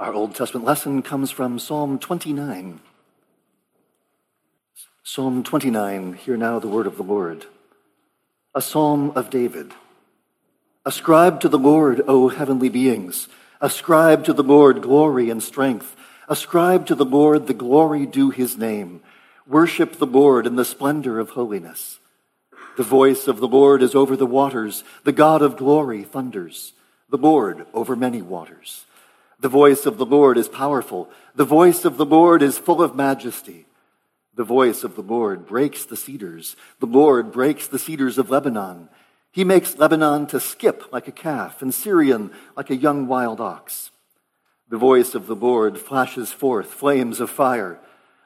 Our Old Testament lesson comes from Psalm 29. Psalm 29, hear now the word of the Lord. A psalm of David. Ascribe to the Lord, O heavenly beings. Ascribe to the Lord glory and strength. Ascribe to the Lord the glory due his name. Worship the Lord in the splendor of holiness. The voice of the Lord is over the waters. The God of glory thunders. The Lord over many waters. The voice of the Lord is powerful. The voice of the Lord is full of majesty. The voice of the Lord breaks the cedars. The Lord breaks the cedars of Lebanon. He makes Lebanon to skip like a calf and Sirion like a young wild ox. The voice of the Lord flashes forth flames of fire.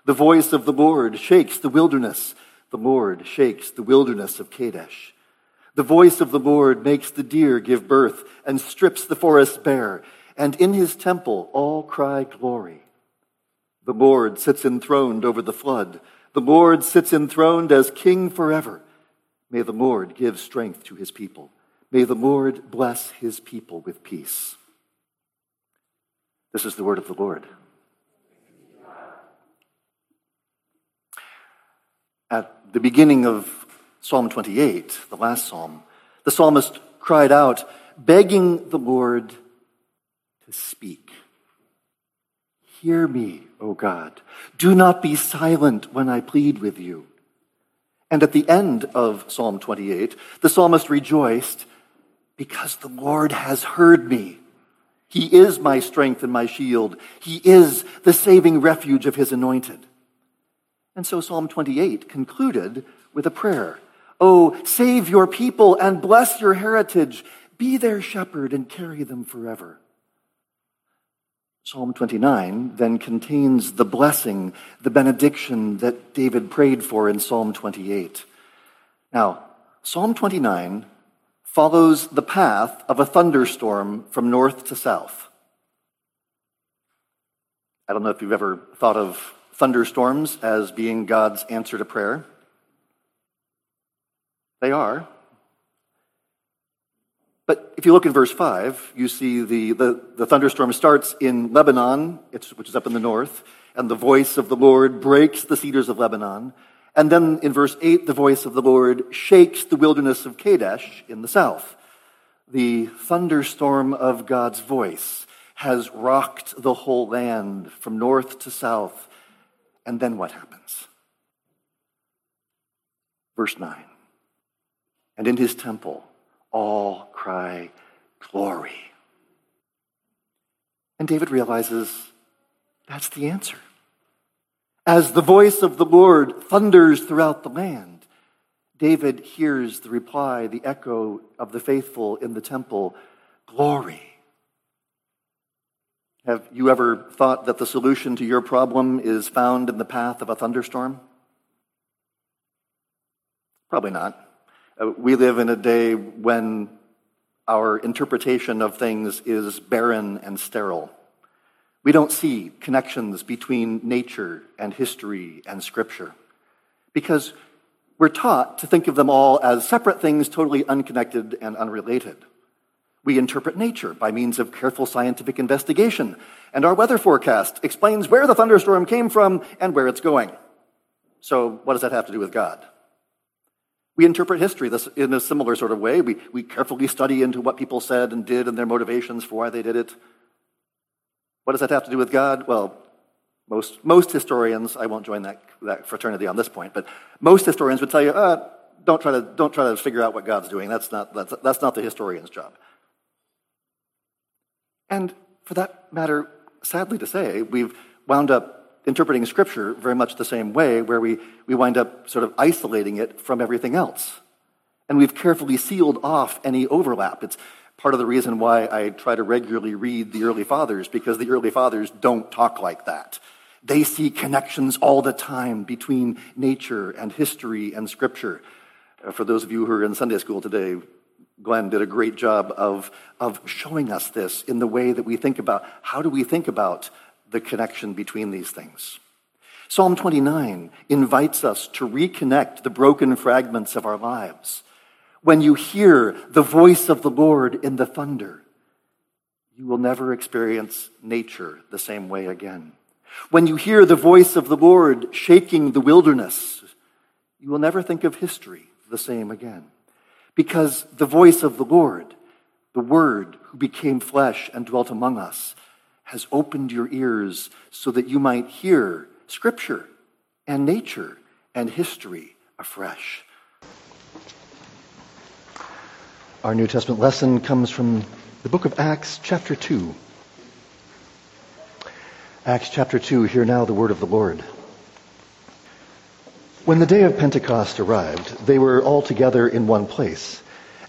The voice of the Lord shakes the wilderness. The Lord shakes the wilderness of Kadesh. The voice of the Lord makes the deer give birth and strips the forest bare. And in his temple all cry glory. The Lord sits enthroned over the flood. The Lord sits enthroned as king forever. May the Lord give strength to his people. May the Lord bless his people with peace. This is the word of the Lord. At the beginning of Psalm 28, the last psalm, the psalmist cried out, begging the Lord to speak. Hear me, O God. Do not be silent when I plead with you. And at the end of Psalm 28, the psalmist rejoiced because the Lord has heard me. He is my strength and my shield. He is the saving refuge of his anointed. And so Psalm 28 concluded with a prayer. Oh, save your people and bless your heritage. Be their shepherd and carry them forever. Psalm 29 then contains the blessing, the benediction that David prayed for in Psalm 28. Now, Psalm 29 follows the path of a thunderstorm from north to south. I don't know if you've ever thought of thunderstorms as being God's answer to prayer. They are. But if you look in verse 5, you see the, the, the thunderstorm starts in Lebanon, which is up in the north, and the voice of the Lord breaks the cedars of Lebanon. And then in verse 8, the voice of the Lord shakes the wilderness of Kadesh in the south. The thunderstorm of God's voice has rocked the whole land from north to south. And then what happens? Verse 9. And in his temple, all cry, Glory. And David realizes that's the answer as the voice of the Lord thunders throughout the land, David hears the reply, the echo of the faithful in the temple glory. Have you ever thought that the solution to your problem is found in the path of a thunderstorm? Probably not. Uh, we live in a day when our interpretation of things is barren and sterile. We don't see connections between nature and history and scripture because we're taught to think of them all as separate things, totally unconnected and unrelated. We interpret nature by means of careful scientific investigation, and our weather forecast explains where the thunderstorm came from and where it's going. So, what does that have to do with God? We interpret history this in a similar sort of way. We, we carefully study into what people said and did and their motivations for why they did it. What does that have to do with God? Well, most, most historians, I won't join that, that fraternity on this point, but most historians would tell you, uh, don't, try to, don't try to figure out what God's doing. That's not, that's, that's not the historian's job. And for that matter, sadly to say, we've wound up interpreting Scripture very much the same way, where we, we wind up sort of isolating it from everything else. And we've carefully sealed off any overlap. It's part of the reason why I try to regularly read the early fathers, because the early fathers don't talk like that. They see connections all the time between nature and history and scripture. Uh, for those of you who are in Sunday school today, Glenn did a great job of, of showing us this in the way that we think about how do we think about the connection between these things. Psalm 29 invites us to reconnect the broken fragments of our lives when you hear the voice of the Lord in the thunder, you will never experience nature the same way again. When you hear the voice of the Lord shaking the wilderness, you will never think of history the same again. Because the voice of the Lord, the Word who became flesh and dwelt among us, has opened your ears so that you might hear Scripture and nature and history afresh. Our New Testament lesson comes from the book of Acts, chapter 2. Acts chapter 2, hear now the word of the Lord. When the day of Pentecost arrived, they were all together in one place.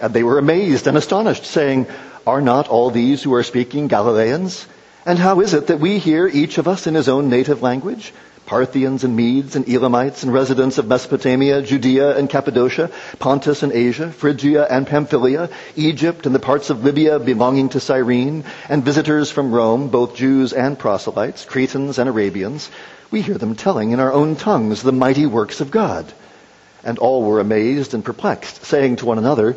And they were amazed and astonished, saying, Are not all these who are speaking Galileans? And how is it that we hear each of us in his own native language? Parthians and Medes and Elamites and residents of Mesopotamia, Judea and Cappadocia, Pontus and Asia, Phrygia and Pamphylia, Egypt and the parts of Libya belonging to Cyrene, and visitors from Rome, both Jews and proselytes, Cretans and Arabians, we hear them telling in our own tongues the mighty works of God. And all were amazed and perplexed, saying to one another,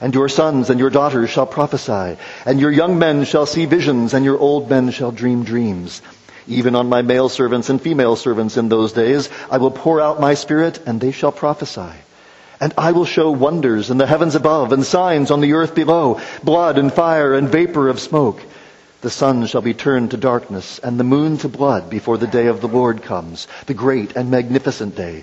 and your sons and your daughters shall prophesy, and your young men shall see visions, and your old men shall dream dreams. Even on my male servants and female servants in those days, I will pour out my spirit, and they shall prophesy. And I will show wonders in the heavens above, and signs on the earth below, blood and fire and vapor of smoke. The sun shall be turned to darkness, and the moon to blood before the day of the Lord comes, the great and magnificent day.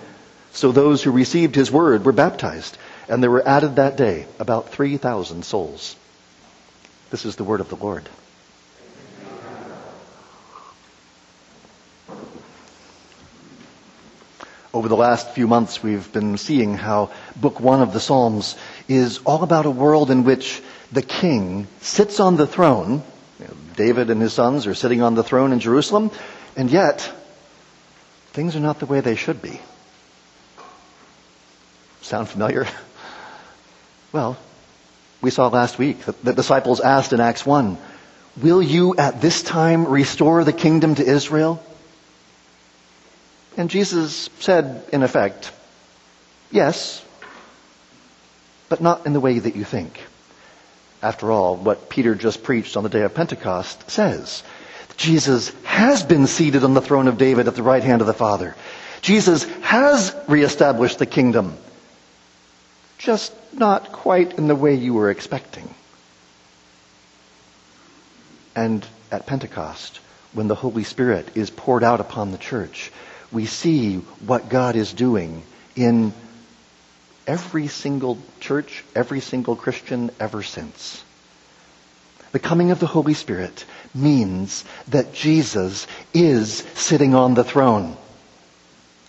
So those who received his word were baptized, and there were added that day about 3,000 souls. This is the word of the Lord. Over the last few months, we've been seeing how Book One of the Psalms is all about a world in which the king sits on the throne. David and his sons are sitting on the throne in Jerusalem, and yet, things are not the way they should be. Sound familiar? Well, we saw last week that the disciples asked in Acts 1, Will you at this time restore the kingdom to Israel? And Jesus said, in effect, yes, but not in the way that you think. After all, what Peter just preached on the day of Pentecost says Jesus has been seated on the throne of David at the right hand of the Father. Jesus has reestablished the kingdom, just not quite in the way you were expecting. And at Pentecost, when the Holy Spirit is poured out upon the church, we see what God is doing in every single church, every single Christian ever since. The coming of the Holy Spirit means that Jesus is sitting on the throne.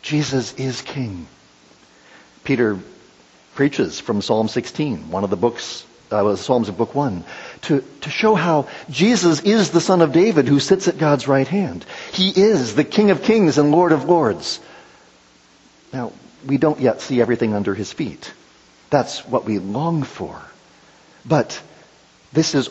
Jesus is King. Peter preaches from Psalm 16, one of the books, uh, Psalms of Book 1, to, to show how Jesus is the Son of David who sits at God's right hand. He is the King of kings and Lord of lords. Now, we don't yet see everything under his feet. That's what we long for. But this is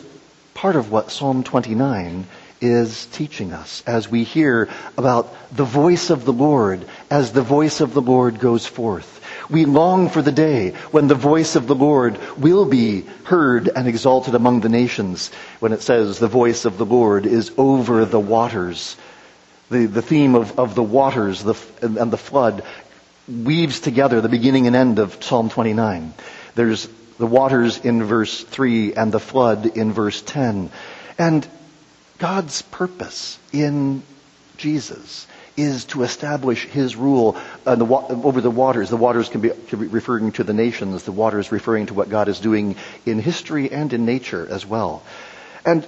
part of what Psalm 29 is teaching us as we hear about the voice of the Lord as the voice of the Lord goes forth. We long for the day when the voice of the Lord will be heard and exalted among the nations. When it says the voice of the Lord is over the waters. The, the theme of, of the waters the, and the flood weaves together the beginning and end of Psalm 29. There's the waters in verse 3 and the flood in verse 10. And God's purpose in Jesus is to establish his rule the, over the waters. The waters can be, can be referring to the nations, the waters referring to what God is doing in history and in nature as well. And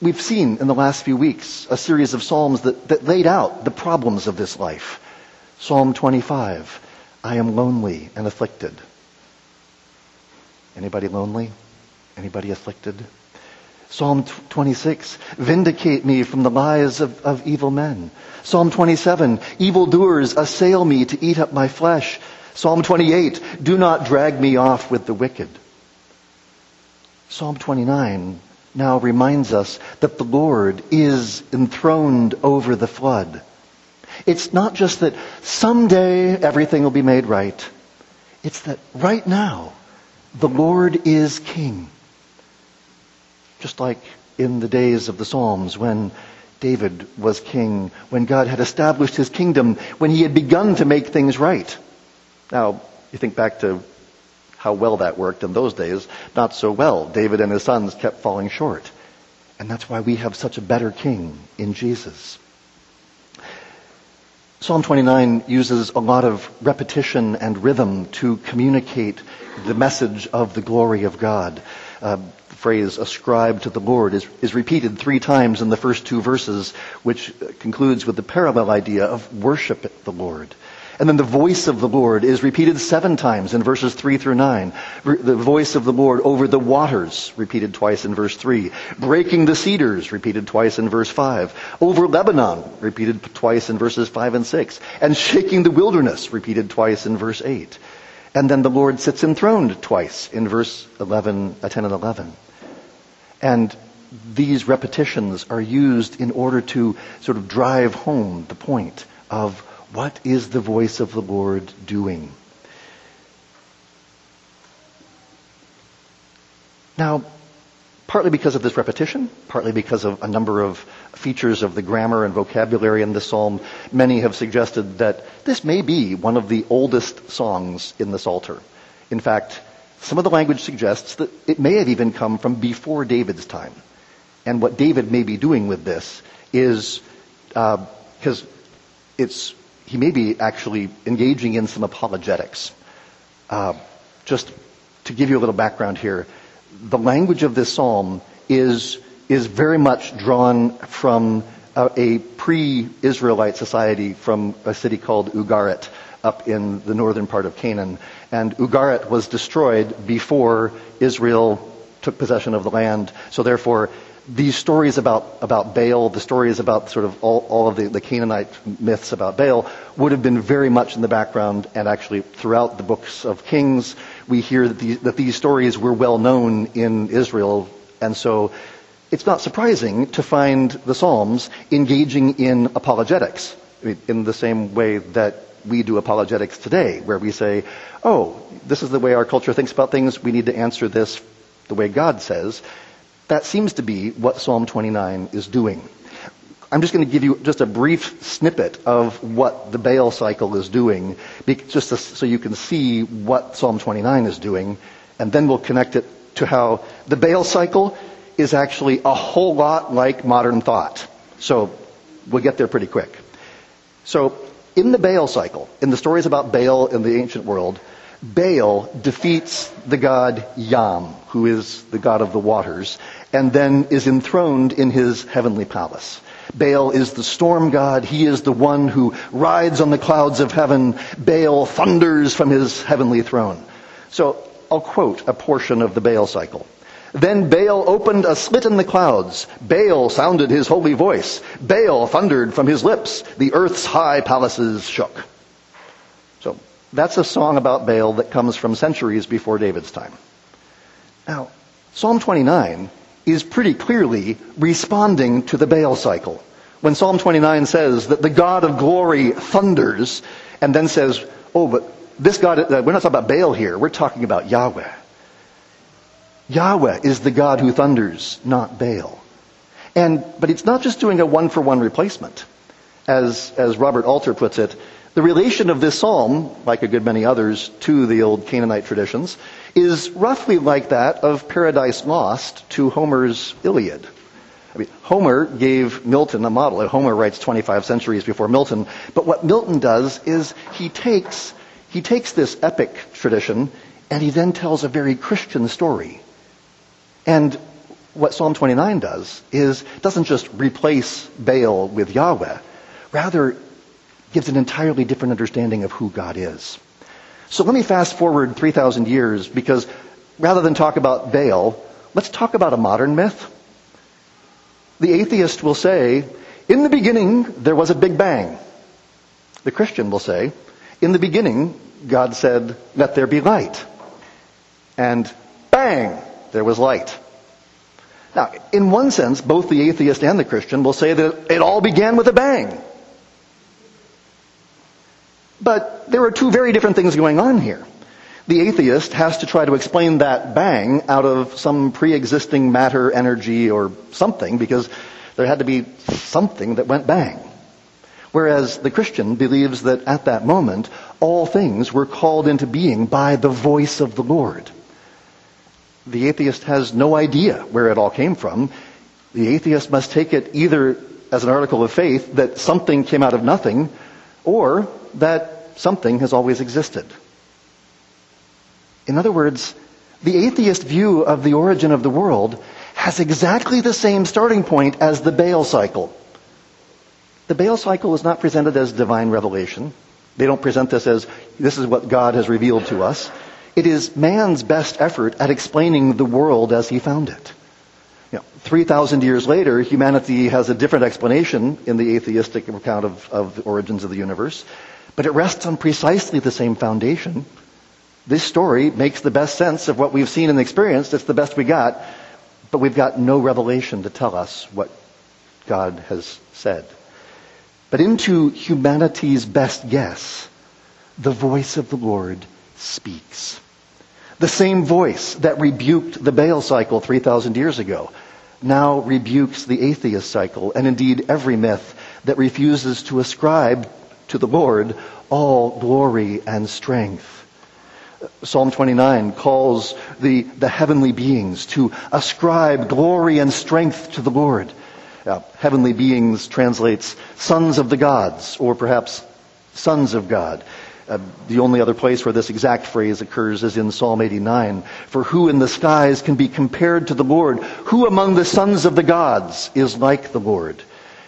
we've seen in the last few weeks a series of Psalms that, that laid out the problems of this life. Psalm 25, I am lonely and afflicted. Anybody lonely? Anybody afflicted? Psalm 26, vindicate me from the lies of, of evil men. Psalm 27, evildoers assail me to eat up my flesh. Psalm 28, do not drag me off with the wicked. Psalm 29 now reminds us that the Lord is enthroned over the flood. It's not just that someday everything will be made right. It's that right now, the Lord is king. Just like in the days of the Psalms when David was king, when God had established his kingdom, when he had begun to make things right. Now, you think back to how well that worked in those days. Not so well. David and his sons kept falling short. And that's why we have such a better king in Jesus. Psalm 29 uses a lot of repetition and rhythm to communicate the message of the glory of God. Uh, phrase ascribe to the Lord is, is repeated three times in the first two verses, which concludes with the parallel idea of worship the Lord. And then the voice of the Lord is repeated seven times in verses 3 through 9. The voice of the Lord over the waters, repeated twice in verse 3. Breaking the cedars, repeated twice in verse 5. Over Lebanon, repeated twice in verses 5 and 6. And shaking the wilderness, repeated twice in verse 8. And then the Lord sits enthroned twice in verse 11, uh, 10 and 11. And these repetitions are used in order to sort of drive home the point of what is the voice of the Lord doing. Now, partly because of this repetition, partly because of a number of features of the grammar and vocabulary in the psalm, many have suggested that this may be one of the oldest songs in the Psalter. In fact, some of the language suggests that it may have even come from before David's time. And what David may be doing with this is, because uh, it's, he may be actually engaging in some apologetics. Uh, just to give you a little background here, the language of this psalm is, is very much drawn from a, a pre-Israelite society from a city called Ugarit up in the northern part of Canaan. And Ugarit was destroyed before Israel took possession of the land. So therefore, these stories about, about Baal, the stories about sort of all, all of the, the Canaanite myths about Baal, would have been very much in the background, and actually throughout the books of Kings, we hear that, the, that these stories were well known in Israel, and so it's not surprising to find the Psalms engaging in apologetics, in the same way that we do apologetics today, where we say, oh, this is the way our culture thinks about things, we need to answer this the way God says. That seems to be what Psalm 29 is doing. I'm just going to give you just a brief snippet of what the Baal cycle is doing, just so you can see what Psalm 29 is doing, and then we'll connect it to how the Baal cycle is actually a whole lot like modern thought. So we'll get there pretty quick. So in the Baal cycle, in the stories about Baal in the ancient world, Baal defeats the god Yam, who is the god of the waters, and then is enthroned in his heavenly palace. Baal is the storm god. He is the one who rides on the clouds of heaven. Baal thunders from his heavenly throne. So I'll quote a portion of the Baal cycle. Then Baal opened a slit in the clouds. Baal sounded his holy voice. Baal thundered from his lips. The earth's high palaces shook. So that's a song about Baal that comes from centuries before David's time. Now, Psalm 29 is pretty clearly responding to the Baal cycle. When Psalm 29 says that the God of glory thunders and then says, oh, but this God, uh, we're not talking about Baal here, we're talking about Yahweh. Yahweh is the God who thunders, not Baal. And, but it's not just doing a one for one replacement. As, as Robert Alter puts it, the relation of this psalm, like a good many others, to the old Canaanite traditions, is roughly like that of Paradise Lost to Homer's Iliad. I mean, Homer gave Milton a model. Homer writes 25 centuries before Milton. But what Milton does is he takes, he takes this epic tradition and he then tells a very Christian story. And what Psalm 29 does is doesn't just replace Baal with Yahweh, rather gives an entirely different understanding of who God is. So let me fast forward 3,000 years because rather than talk about Baal, let's talk about a modern myth. The atheist will say, in the beginning, there was a big bang. The Christian will say, in the beginning, God said, let there be light. And bang, there was light. Now, in one sense, both the atheist and the Christian will say that it all began with a bang. But there are two very different things going on here. The atheist has to try to explain that bang out of some pre-existing matter, energy, or something, because there had to be something that went bang. Whereas the Christian believes that at that moment, all things were called into being by the voice of the Lord the atheist has no idea where it all came from. The atheist must take it either as an article of faith that something came out of nothing or that something has always existed. In other words, the atheist view of the origin of the world has exactly the same starting point as the Baal cycle. The Baal cycle is not presented as divine revelation. They don't present this as this is what God has revealed to us. It is man's best effort at explaining the world as he found it. You know, 3,000 years later, humanity has a different explanation in the atheistic account of, of the origins of the universe, but it rests on precisely the same foundation. This story makes the best sense of what we've seen and experienced. It's the best we got, but we've got no revelation to tell us what God has said. But into humanity's best guess, the voice of the Lord speaks. The same voice that rebuked the Baal cycle 3,000 years ago now rebukes the atheist cycle and indeed every myth that refuses to ascribe to the Lord all glory and strength. Psalm 29 calls the, the heavenly beings to ascribe glory and strength to the Lord. Uh, heavenly beings translates sons of the gods, or perhaps sons of God. Uh, the only other place where this exact phrase occurs is in Psalm 89. For who in the skies can be compared to the Lord? Who among the sons of the gods is like the Lord?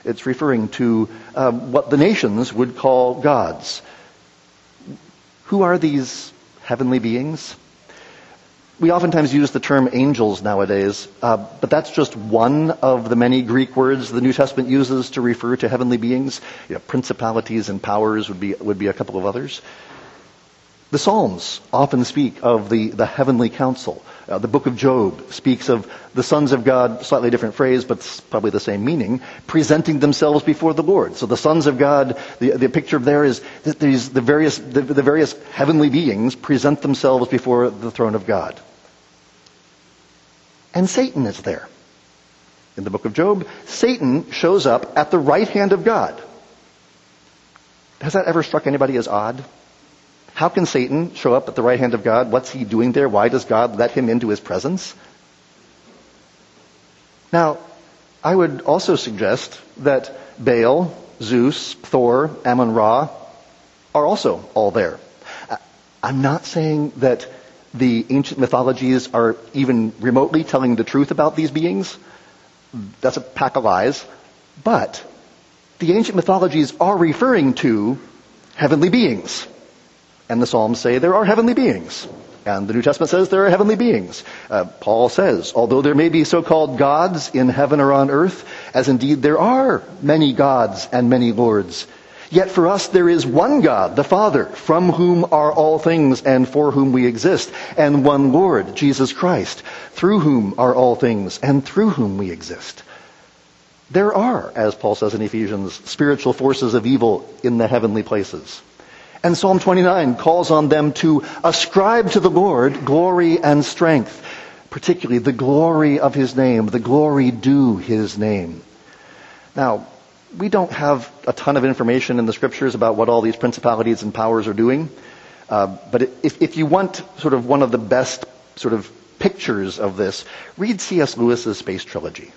It's referring to um, what the nations would call gods. Who are these heavenly beings? We oftentimes use the term angels nowadays, uh, but that's just one of the many Greek words the New Testament uses to refer to heavenly beings. You know, principalities and powers would be, would be a couple of others. The Psalms often speak of the, the heavenly council. Uh, the book of Job speaks of the sons of God, slightly different phrase, but probably the same meaning, presenting themselves before the Lord. So the sons of God, the, the picture there is that these, the various, the, the various heavenly beings present themselves before the throne of God. And Satan is there. In the book of Job, Satan shows up at the right hand of God. Has that ever struck anybody as odd? How can Satan show up at the right hand of God? What's he doing there? Why does God let him into his presence? Now, I would also suggest that Baal, Zeus, Thor, Ammon Ra are also all there. I'm not saying that the ancient mythologies are even remotely telling the truth about these beings. That's a pack of lies. But the ancient mythologies are referring to heavenly beings. And the Psalms say there are heavenly beings. And the New Testament says there are heavenly beings. Uh, Paul says, although there may be so-called gods in heaven or on earth, as indeed there are many gods and many lords, yet for us there is one God, the Father, from whom are all things and for whom we exist, and one Lord, Jesus Christ, through whom are all things and through whom we exist. There are, as Paul says in Ephesians, spiritual forces of evil in the heavenly places. And Psalm 29 calls on them to ascribe to the Lord glory and strength, particularly the glory of his name, the glory due his name. Now, we don't have a ton of information in the scriptures about what all these principalities and powers are doing. Uh, but if, if you want sort of one of the best sort of pictures of this, read C.S. Lewis's Space Trilogy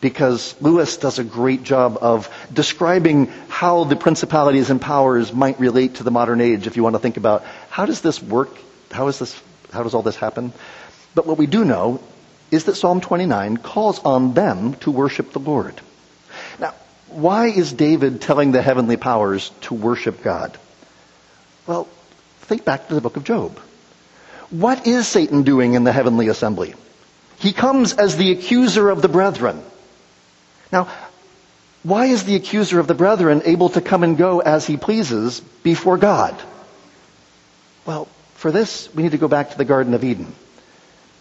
because Lewis does a great job of describing how the principalities and powers might relate to the modern age if you want to think about how does this work? How is this, how does all this happen? But what we do know is that Psalm 29 calls on them to worship the Lord. Why is David telling the heavenly powers to worship God? Well, think back to the book of Job. What is Satan doing in the heavenly assembly? He comes as the accuser of the brethren. Now, why is the accuser of the brethren able to come and go as he pleases before God? Well, for this, we need to go back to the Garden of Eden.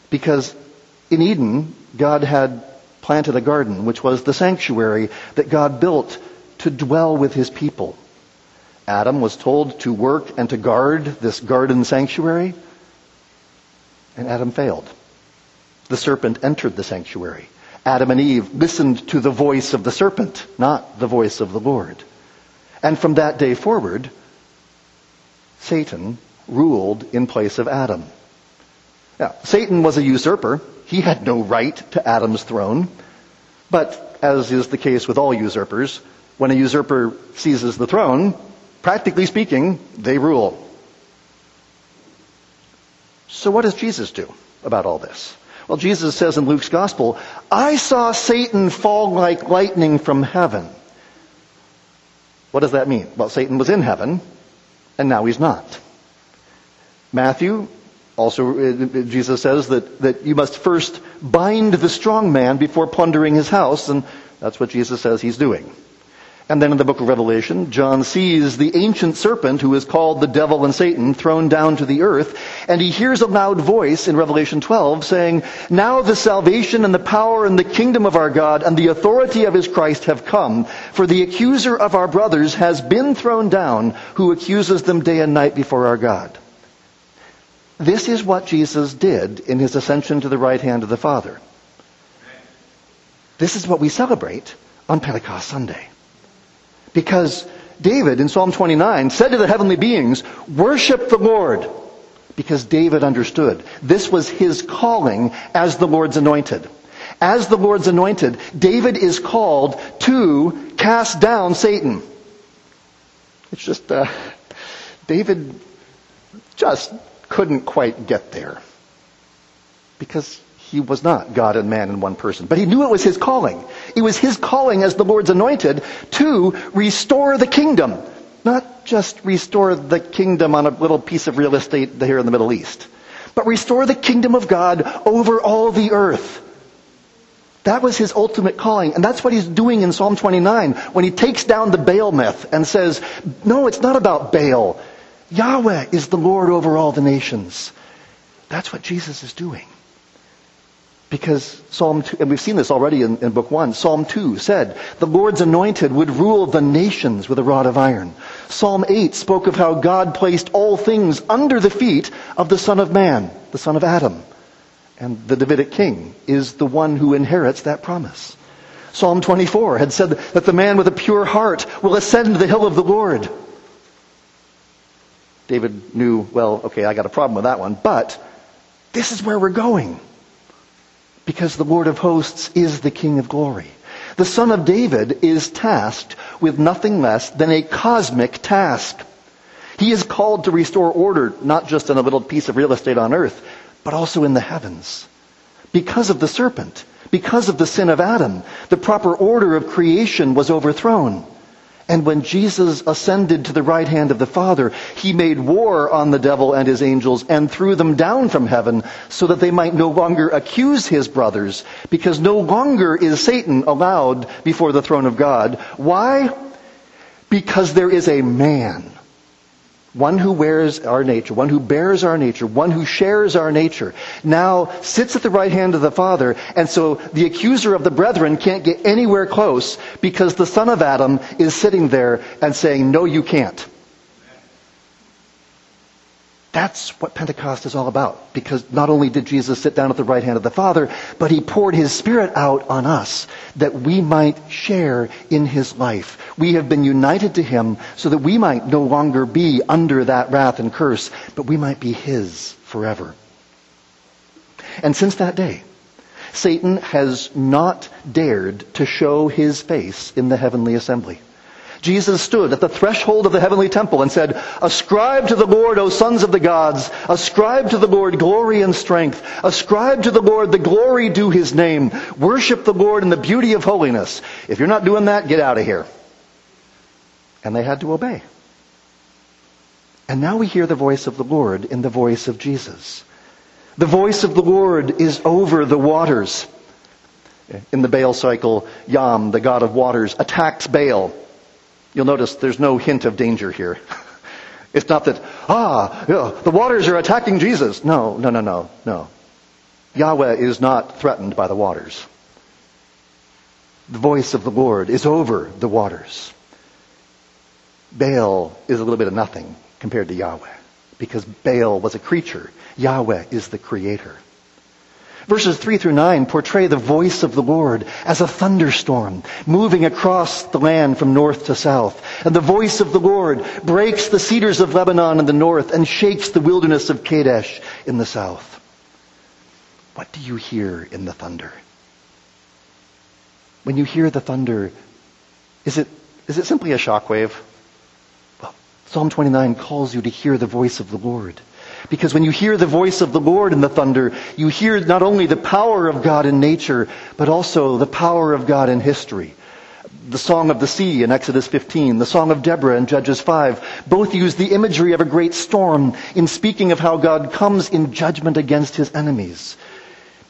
Because in Eden, God had planted a garden, which was the sanctuary that God built to dwell with his people. Adam was told to work and to guard this garden sanctuary, and Adam failed. The serpent entered the sanctuary. Adam and Eve listened to the voice of the serpent, not the voice of the Lord. And from that day forward, Satan ruled in place of Adam. Now, Satan was a usurper. He had no right to Adam's throne. But, as is the case with all usurpers, when a usurper seizes the throne, practically speaking, they rule. So what does Jesus do about all this? Well, Jesus says in Luke's gospel, I saw Satan fall like lightning from heaven. What does that mean? Well, Satan was in heaven, and now he's not. Matthew also, uh, Jesus says that, that you must first bind the strong man before plundering his house, and that's what Jesus says he's doing. And then in the book of Revelation, John sees the ancient serpent who is called the devil and Satan thrown down to the earth, and he hears a loud voice in Revelation 12 saying, Now the salvation and the power and the kingdom of our God and the authority of his Christ have come, for the accuser of our brothers has been thrown down, who accuses them day and night before our God. This is what Jesus did in his ascension to the right hand of the Father. This is what we celebrate on Pentecost Sunday. Because David in Psalm 29 said to the heavenly beings, worship the Lord. Because David understood this was his calling as the Lord's anointed. As the Lord's anointed, David is called to cast down Satan. It's just, uh, David just couldn't quite get there. Because He was not God and man in one person, but he knew it was his calling. It was his calling as the Lord's anointed to restore the kingdom, not just restore the kingdom on a little piece of real estate here in the Middle East, but restore the kingdom of God over all the earth. That was his ultimate calling. And that's what he's doing in Psalm 29 when he takes down the Baal myth and says, no, it's not about Baal. Yahweh is the Lord over all the nations. That's what Jesus is doing. Because Psalm 2, and we've seen this already in, in, book 1, Psalm 2 said, the Lord's anointed would rule the nations with a rod of iron. Psalm 8 spoke of how God placed all things under the feet of the Son of Man, the Son of Adam. And the Davidic king is the one who inherits that promise. Psalm 24 had said that the man with a pure heart will ascend the hill of the Lord. David knew, well, okay, I got a problem with that one, but this is where we're going. Because the Lord of hosts is the King of glory. The Son of David is tasked with nothing less than a cosmic task. He is called to restore order, not just in a little piece of real estate on earth, but also in the heavens. Because of the serpent, because of the sin of Adam, the proper order of creation was overthrown. And when Jesus ascended to the right hand of the Father, he made war on the devil and his angels and threw them down from heaven so that they might no longer accuse his brothers, because no longer is Satan allowed before the throne of God. Why? Because there is a man one who wears our nature, one who bears our nature, one who shares our nature, now sits at the right hand of the Father, and so the accuser of the brethren can't get anywhere close because the son of Adam is sitting there and saying, no, you can't. That's what Pentecost is all about. Because not only did Jesus sit down at the right hand of the Father, but he poured his Spirit out on us that we might share in his life. We have been united to him so that we might no longer be under that wrath and curse, but we might be his forever. And since that day, Satan has not dared to show his face in the heavenly assembly. Jesus stood at the threshold of the heavenly temple and said, Ascribe to the Lord, O sons of the gods. Ascribe to the Lord glory and strength. Ascribe to the Lord the glory due his name. Worship the Lord in the beauty of holiness. If you're not doing that, get out of here. And they had to obey. And now we hear the voice of the Lord in the voice of Jesus. The voice of the Lord is over the waters. In the Baal cycle, Yam, the god of waters, attacks Baal You'll notice there's no hint of danger here. It's not that, ah, the waters are attacking Jesus. No, no, no, no, no. Yahweh is not threatened by the waters. The voice of the Lord is over the waters. Baal is a little bit of nothing compared to Yahweh because Baal was a creature. Yahweh is the creator. Verses 3 through 9 portray the voice of the Lord as a thunderstorm moving across the land from north to south. And the voice of the Lord breaks the cedars of Lebanon in the north and shakes the wilderness of Kadesh in the south. What do you hear in the thunder? When you hear the thunder, is it, is it simply a shockwave? Well, Psalm 29 calls you to hear the voice of the Lord. Because when you hear the voice of the Lord in the thunder, you hear not only the power of God in nature, but also the power of God in history. The Song of the Sea in Exodus 15, the Song of Deborah in Judges 5, both use the imagery of a great storm in speaking of how God comes in judgment against his enemies.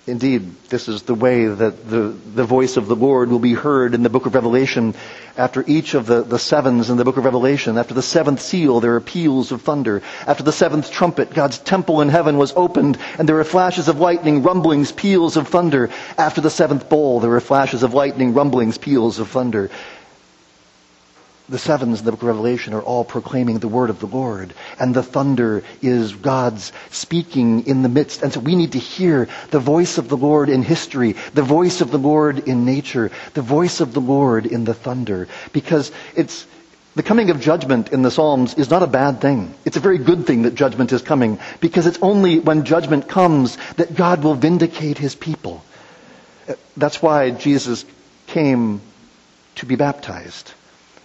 Indeed, this is the way that the, the voice of the Lord will be heard in the book of Revelation. After each of the, the sevens in the book of Revelation, after the seventh seal, there are peals of thunder. After the seventh trumpet, God's temple in heaven was opened, and there are flashes of lightning, rumblings, peals of thunder. After the seventh bowl, there are flashes of lightning, rumblings, peals of thunder the sevens in the book of Revelation are all proclaiming the word of the Lord. And the thunder is God's speaking in the midst. And so we need to hear the voice of the Lord in history, the voice of the Lord in nature, the voice of the Lord in the thunder. Because it's, the coming of judgment in the Psalms is not a bad thing. It's a very good thing that judgment is coming because it's only when judgment comes that God will vindicate his people. That's why Jesus came to be baptized.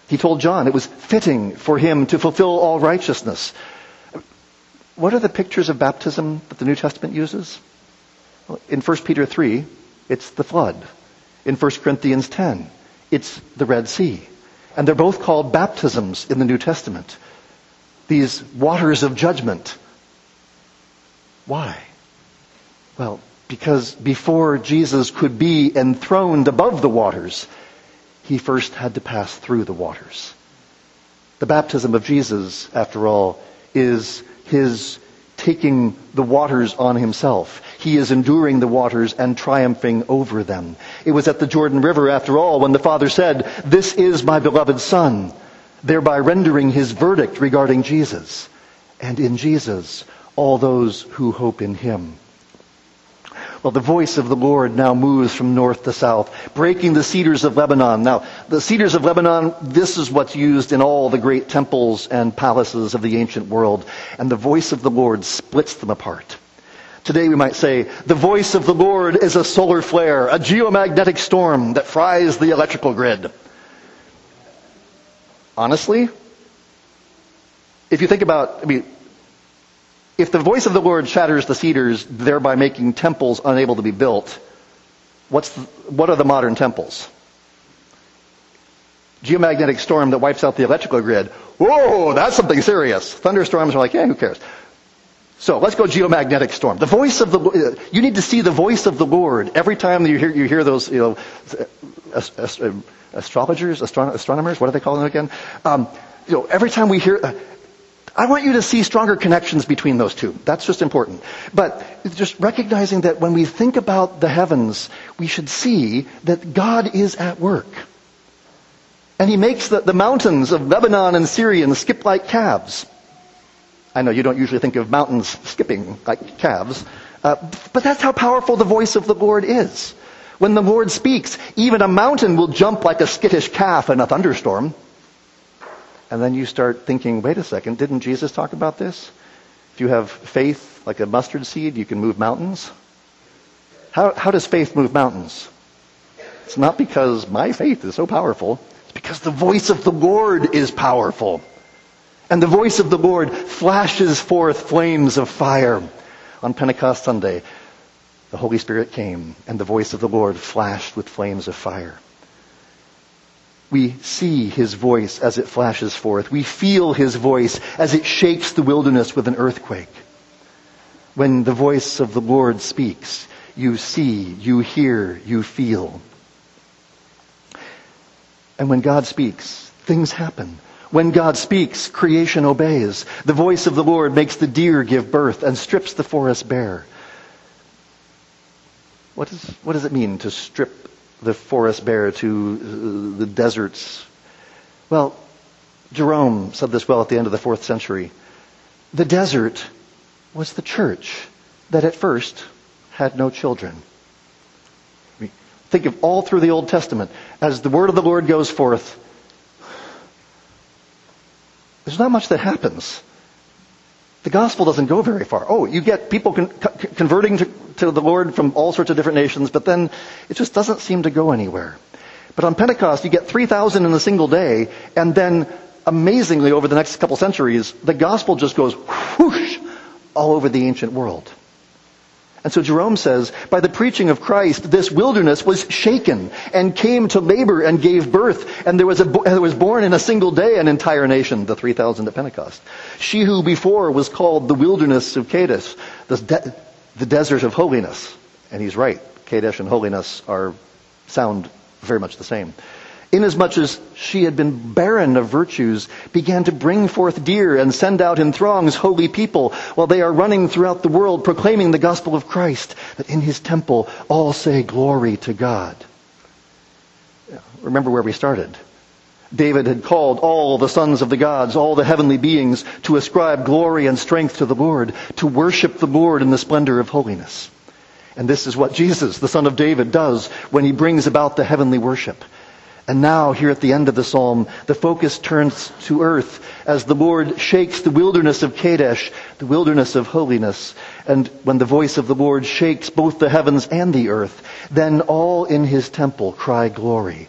He told John it was fitting for him to fulfill all righteousness. What are the pictures of baptism that the New Testament uses? In 1 Peter 3, it's the flood. In 1 Corinthians 10, it's the Red Sea. And they're both called baptisms in the New Testament. These waters of judgment. Why? Well, because before Jesus could be enthroned above the waters, he first had to pass through the waters. The baptism of Jesus, after all, is his taking the waters on himself. He is enduring the waters and triumphing over them. It was at the Jordan River, after all, when the Father said, This is my beloved Son, thereby rendering his verdict regarding Jesus. And in Jesus, all those who hope in him. Well, the voice of the Lord now moves from north to south, breaking the cedars of Lebanon. Now, the cedars of Lebanon, this is what's used in all the great temples and palaces of the ancient world. And the voice of the Lord splits them apart. Today we might say, the voice of the Lord is a solar flare, a geomagnetic storm that fries the electrical grid. Honestly, if you think about, I mean, if the voice of the Lord shatters the cedars, thereby making temples unable to be built, what's the, what are the modern temples? Geomagnetic storm that wipes out the electrical grid. Whoa, that's something serious. Thunderstorms are like, yeah, who cares? So let's go geomagnetic storm. The voice of the, you need to see the voice of the Lord every time you hear, you hear those, you know, astrologers, astronomers, what do they call them again? Um, you know, every time we hear, uh, I want you to see stronger connections between those two. That's just important. But just recognizing that when we think about the heavens, we should see that God is at work. And he makes the, the mountains of Lebanon and Sirion skip like calves. I know you don't usually think of mountains skipping like calves, uh, but that's how powerful the voice of the Lord is. When the Lord speaks, even a mountain will jump like a skittish calf in a thunderstorm. And then you start thinking, wait a second, didn't Jesus talk about this? If you have faith like a mustard seed, you can move mountains. How, how does faith move mountains? It's not because my faith is so powerful. It's because the voice of the Lord is powerful. And the voice of the Lord flashes forth flames of fire. On Pentecost Sunday, the Holy Spirit came, and the voice of the Lord flashed with flames of fire. We see his voice as it flashes forth. We feel his voice as it shakes the wilderness with an earthquake. When the voice of the Lord speaks, you see, you hear, you feel. And when God speaks, things happen. When God speaks, creation obeys. The voice of the Lord makes the deer give birth and strips the forest bare. What, is, what does it mean to strip the forest bare to uh, the deserts. Well, Jerome said this well at the end of the fourth century. The desert was the church that at first had no children. Think of all through the Old Testament. As the word of the Lord goes forth, there's not much that happens. The gospel doesn't go very far. Oh, you get people con- converting to, to the Lord from all sorts of different nations, but then it just doesn't seem to go anywhere. But on Pentecost, you get 3,000 in a single day, and then amazingly over the next couple centuries, the gospel just goes whoosh all over the ancient world. And so Jerome says, by the preaching of Christ, this wilderness was shaken and came to labor and gave birth. And there was, a, there was born in a single day an entire nation, the 3,000 at Pentecost. She who before was called the wilderness of Kadesh, the, de- the desert of holiness. And he's right. Kadesh and holiness are, sound very much the same inasmuch as she had been barren of virtues, began to bring forth deer and send out in throngs holy people, while they are running throughout the world proclaiming the gospel of Christ, that in his temple all say glory to God. Remember where we started. David had called all the sons of the gods, all the heavenly beings, to ascribe glory and strength to the Lord, to worship the Lord in the splendor of holiness. And this is what Jesus, the son of David, does when he brings about the heavenly worship. And now, here at the end of the psalm, the focus turns to earth as the Lord shakes the wilderness of Kadesh, the wilderness of holiness. And when the voice of the Lord shakes both the heavens and the earth, then all in his temple cry glory.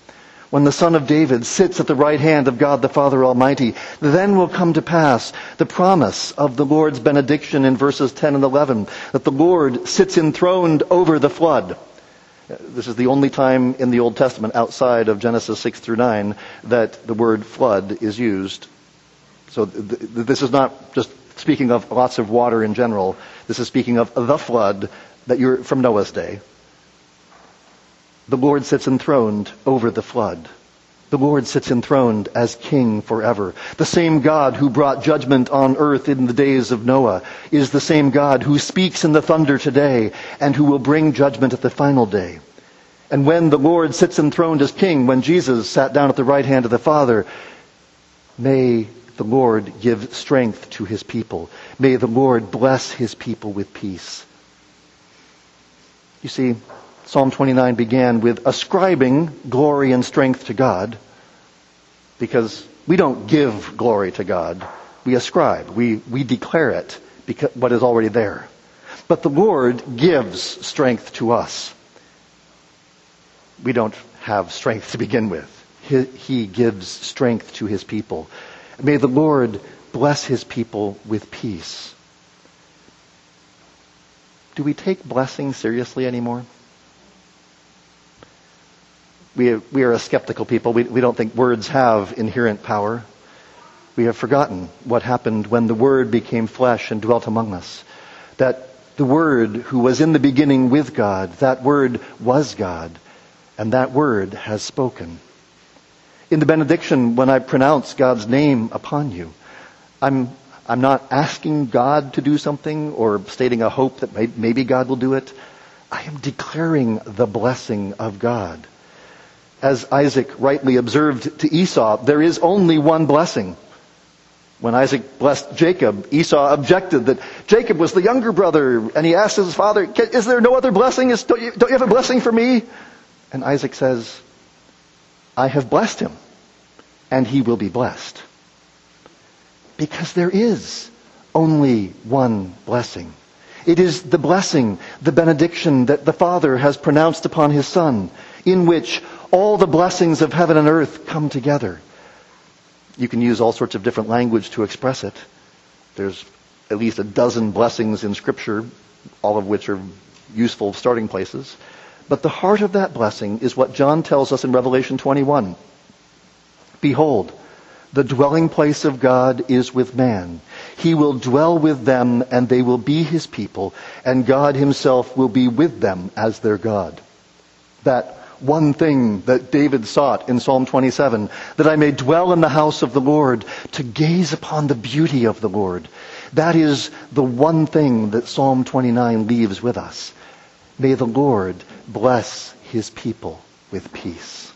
when the Son of David sits at the right hand of God the Father Almighty, then will come to pass the promise of the Lord's benediction in verses 10 and 11, that the Lord sits enthroned over the flood. This is the only time in the Old Testament outside of Genesis 6 through 9 that the word flood is used. So th- this is not just speaking of lots of water in general. This is speaking of the flood that you're from Noah's day. The Lord sits enthroned over the flood. The Lord sits enthroned as king forever. The same God who brought judgment on earth in the days of Noah is the same God who speaks in the thunder today and who will bring judgment at the final day. And when the Lord sits enthroned as king, when Jesus sat down at the right hand of the Father, may the Lord give strength to his people. May the Lord bless his people with peace. You see, Psalm 29 began with ascribing glory and strength to God because we don't give glory to God. We ascribe. We, we declare it because what is already there. But the Lord gives strength to us. We don't have strength to begin with. He, he gives strength to his people. May the Lord bless his people with peace. Do we take blessing seriously anymore? We, we are a skeptical people. We, we don't think words have inherent power. We have forgotten what happened when the Word became flesh and dwelt among us. That the Word who was in the beginning with God, that Word was God, and that Word has spoken. In the benediction, when I pronounce God's name upon you, I'm, I'm not asking God to do something or stating a hope that may, maybe God will do it. I am declaring the blessing of God as Isaac rightly observed to Esau, there is only one blessing. When Isaac blessed Jacob, Esau objected that Jacob was the younger brother, and he asked his father, is there no other blessing? Don't, you, don't you have a blessing for me? And Isaac says, I have blessed him, and he will be blessed. Because there is only one blessing. It is the blessing, the benediction that the Father has pronounced upon his Son, in which all the blessings of heaven and earth come together. You can use all sorts of different language to express it. There's at least a dozen blessings in Scripture, all of which are useful starting places. But the heart of that blessing is what John tells us in Revelation 21. Behold, the dwelling place of God is with man. He will dwell with them and they will be his people and God himself will be with them as their God. That one thing that David sought in Psalm 27, that I may dwell in the house of the Lord, to gaze upon the beauty of the Lord. That is the one thing that Psalm 29 leaves with us. May the Lord bless his people with peace.